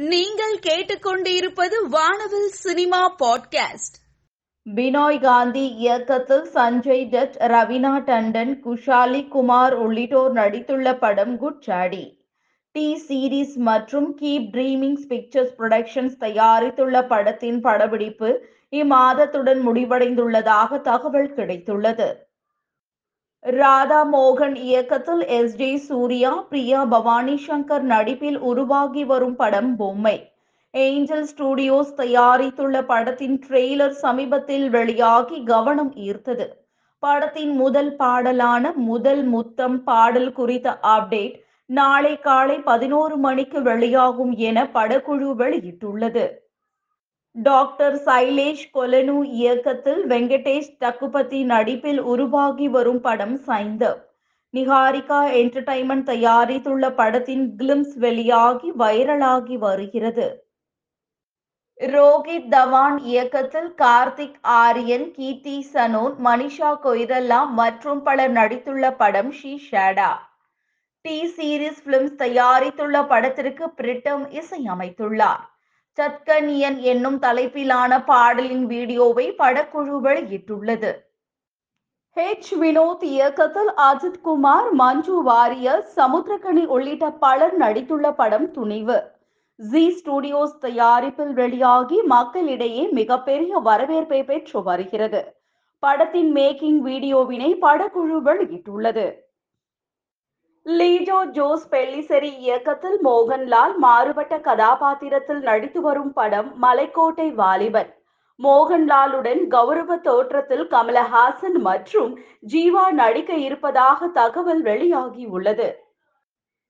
நீங்கள் கேட்டுக்கொண்டிருப்பது வானவில் சினிமா பாட்காஸ்ட். பினாய் காந்தி இயக்கத்தில் சஞ்சய் தத் ரவினா டண்டன் குஷாலி குமார் உள்ளிட்டோர் நடித்துள்ள படம் குட் சாடி டி சீரிஸ் மற்றும் கீப் ட்ரீமிங்ஸ் பிக்சர்ஸ் புரொடக்ஷன்ஸ் தயாரித்துள்ள படத்தின் படப்பிடிப்பு இம்மாதத்துடன் முடிவடைந்துள்ளதாக தகவல் கிடைத்துள்ளது. ராதா மோகன் இயக்கத்தில் எஸ். ஜே. சூர்யா பிரியா பவானி சங்கர் நடிப்பில் உருவாகி வரும் படம் பொம்மை. ஏஞ்சல் ஸ்டுடியோஸ் தயாரித்துள்ள படத்தின் ட்ரெய்லர் சமீபத்தில் வெளியாகி கவனம் ஈர்த்தது. படத்தின் முதல் பாடலான முதல் முத்தம் பாடல் குறித்த அப்டேட் நாளை காலை பதினோரு மணிக்கு வெளியாகும் என படக்குழு வெளியிட்டுள்ளது. டாக்டர் சைலேஷ் கொலனு இயக்கத்தில் வெங்கடேஷ் டக்குபதி நடிப்பில் உருவாகி வரும் படம் சைந்தவ் நிகாரிகா என்டர்டைன்மெண்ட் தயாரித்துள்ள படத்தின் கிளிம்ஸ் வெளியாகி வைரலாகி வருகிறது. ரோஹித் தவான் இயக்கத்தில் கார்த்திக் ஆரியன் கீர்த்தி சனோன் மனிஷா கொய்ரல்லா மற்றும் பலர் நடித்துள்ள படம் Shehzada. T Series films தயாரித்துள்ள படத்திற்கு பிரிட்டம் இசையமைத்துள்ளார். சத்கனியன் என்னும் தலைப்பிலான பாடலின் வீடியோவை படக்குழு வெளியிட்டுள்ளது ஹெச் வினோத் இயக்கத்தில் அஜித் குமார் மஞ்சு வாரியர் சமுத்திரக்கனி உள்ளிட்ட பலர் நடித்துள்ள படம் துணிவு. ஜி ஸ்டுடியோஸ் தயாரிப்பில் வெளியாகி மக்களிடையே மிகப்பெரிய வரவேற்பை பெற்று வருகிறது. படத்தின் மேக்கிங் வீடியோவினை படக்குழு வெளியிட்டுள்ளது லீஜோ ஜோஸ் பெல்லிசெரி இயக்கத்தில் மோகன்லால் மாறுபட்ட கதாபாத்திரத்தில் நடித்து வரும் படம் மலைக்கோட்டை வாலிபன். மோகன்லாலுடன் கௌரவ தோற்றத்தில் கமலஹாசன் மற்றும் ஜீவா நடிக்க இருப்பதாக தகவல் வெளியாகியுள்ளது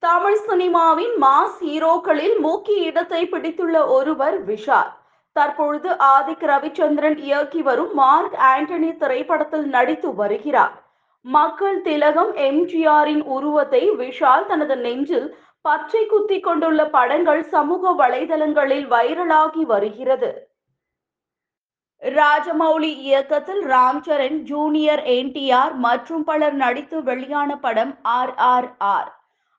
தமிழ் சினிமாவின் மாஸ் ஹீரோக்களில் முக்கிய இடத்தை பிடித்துள்ள ஒருவர் விஷால். தற்பொழுது ஆதிக் ரவிச்சந்திரன் இயக்கி வரும் மார்க் ஆண்டனி திரைப்படத்தில் நடித்து வருகிறார். மக்கள் திலகம் எம்ஜிஆரின் உருவத்தை விஷால் தனது நெஞ்சில் பச்சை குத்தி கொண்டுள்ள படங்கள் சமூக வலைதளங்களில் வைரலாகி வருகிறது. ராஜமௌலி இயக்கத்தில் ராம்சரண் ஜூனியர் என்டிஆர் மற்றும் பலர் நடித்து வெளியான படம் ஆர் ஆர் ஆர்.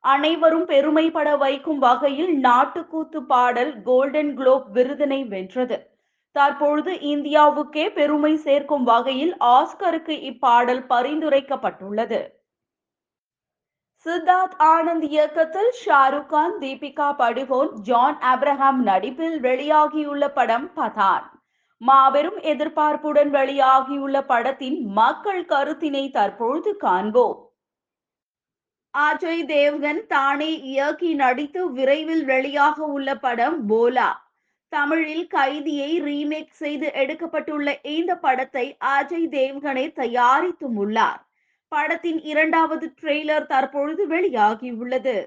அனைவரும் பெருமைப்பட வைக்கும் வகையில் நாட்டுக்கூத்து பாடல் கோல்டன் குளோப் விருதினை வென்றது. தற்பொழுது இந்தியாவுக்கே பெருமை சேர்க்கும் வகையில் ஆஸ்கருக்கு இப்பாடல் பரிந்துரைக்கப்பட்டுள்ளது. சித்தார்த் ஆனந்த் இயக்கத்தில் ஷாருக் கான் தீபிகா படுகோன் ஜான் அப்ரஹாம் நடிப்பில் வெளியாகியுள்ள படம் பதான். மாபெரும் எதிர்பார்ப்புடன் வெளியாகியுள்ள படத்தின் மக்கள் கருத்தினை தற்பொழுது காண்போம். அஜய் தேவ்கன் தானே இயக்கி நடித்து விரைவில் வெளியாக உள்ள படம் போலா. தமிழில் கைதியை ரீமேக் செய்து எடுக்கப்பட்டுள்ள இந்த படத்தை அஜய் தேவ்கனே தயாரித்தும் உள்ளார் படத்தின் இரண்டாவது ட்ரெய்லர் தற்பொழுது வெளியாகியுள்ளது.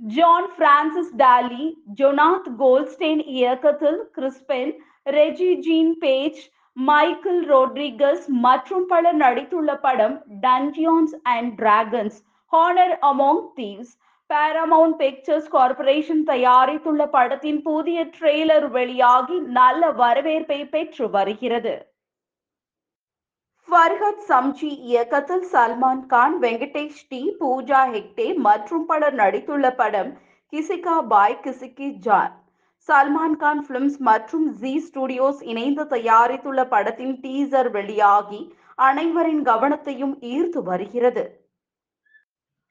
John Francis Daley Jonathan Goldstein இயக்கத்தில் Chris Pine Rege Jean Page Michael Rodriguez மற்றும் பலர் நடித்துள்ள படம் Dungeons and Dragons Honor Among Thieves Paramount Pictures corporation தயாரித்துள்ள படத்தின் புதிய ட்ரெய்லர் வெளியாகி நல்ல வரவேற்பை பெற்று வருகிறது. ஃபர்ஹத் சம்ஜி இயக்கத்தில் சல்மான் கான் வெங்கடேஷ் டி பூஜா ஹெக்டே மற்றும் பலர் நடித்துள்ள படம் கிசிகா பாய் கிசிகி ஜான். சல்மான் கான் பிலிம்ஸ் மற்றும் ஜி ஸ்டுடியோஸ் இணைந்து தயாரித்துள்ள படத்தின் டீசர் வெளியாகி அனைவரின் கவனத்தையும் ஈர்த்து வருகிறது.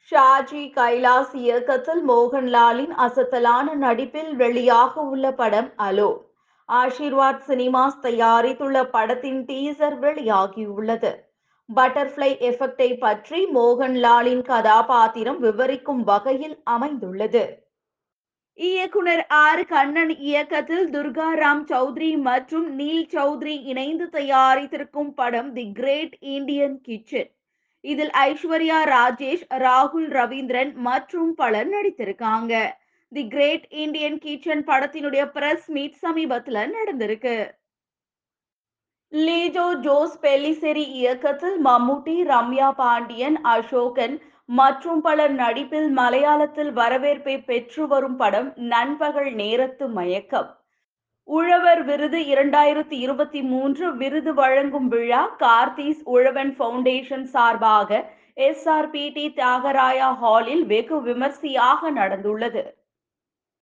ஷாஜி கைலாஸ் இயக்கத்தில் மோகன்லாலின் அசத்தலான நடிப்பில் வெளியாக உள்ள படம் அலோ. ஆஷிர்வாத் சினிமாஸ் தயாரித்துள்ள படத்தின் டீசர் வெளியாகியுள்ளது. பட்டர்ஃப்ளை எஃபெக்டை பற்றி மோகன்லாலின் கதாபாத்திரம் விவரிக்கும் வகையில் அமைந்துள்ளது. இயக்குனர் ஆர். கண்ணன் இயக்கத்தில் துர்கா ராம் சௌத்ரி மற்றும் நீல் சௌத்ரி இணைந்து தயாரித்திருக்கும் படம் தி கிரேட் இந்தியன் கிச்சன். இதில் ஐஸ்வர்யா ராஜேஷ் ராகுல் ரவீந்திரன் மற்றும் பலர் நடித்திருக்காங்க. தி கிரேட் இந்தியன் கிச்சன் படத்தினுடைய பிரஸ் மீட் சமீபத்துல நடந்திருக்கு. லீஜோ ஜோஸ் பெல்லிசெரி இயக்கத்தில் மம்முட்டி ரம்யா பாண்டியன் அசோகன் மற்றும் பலர் நடிப்பில் மலையாளத்தில் வரவேற்பை பெற்று வரும் படம் நண்பகல் நேரத்து மயக்கம். உழவர் விருது இரண்டாயிரத்தி இருபத்தி மூன்று விருது வழங்கும் விழா கார்த்திஸ் உழவன் ஃபவுண்டேஷன் சார்பாக எஸ்ஆர்பிடி தியாகராயா ஹாலில் வெகு விமர்சையாக நடந்துள்ளது.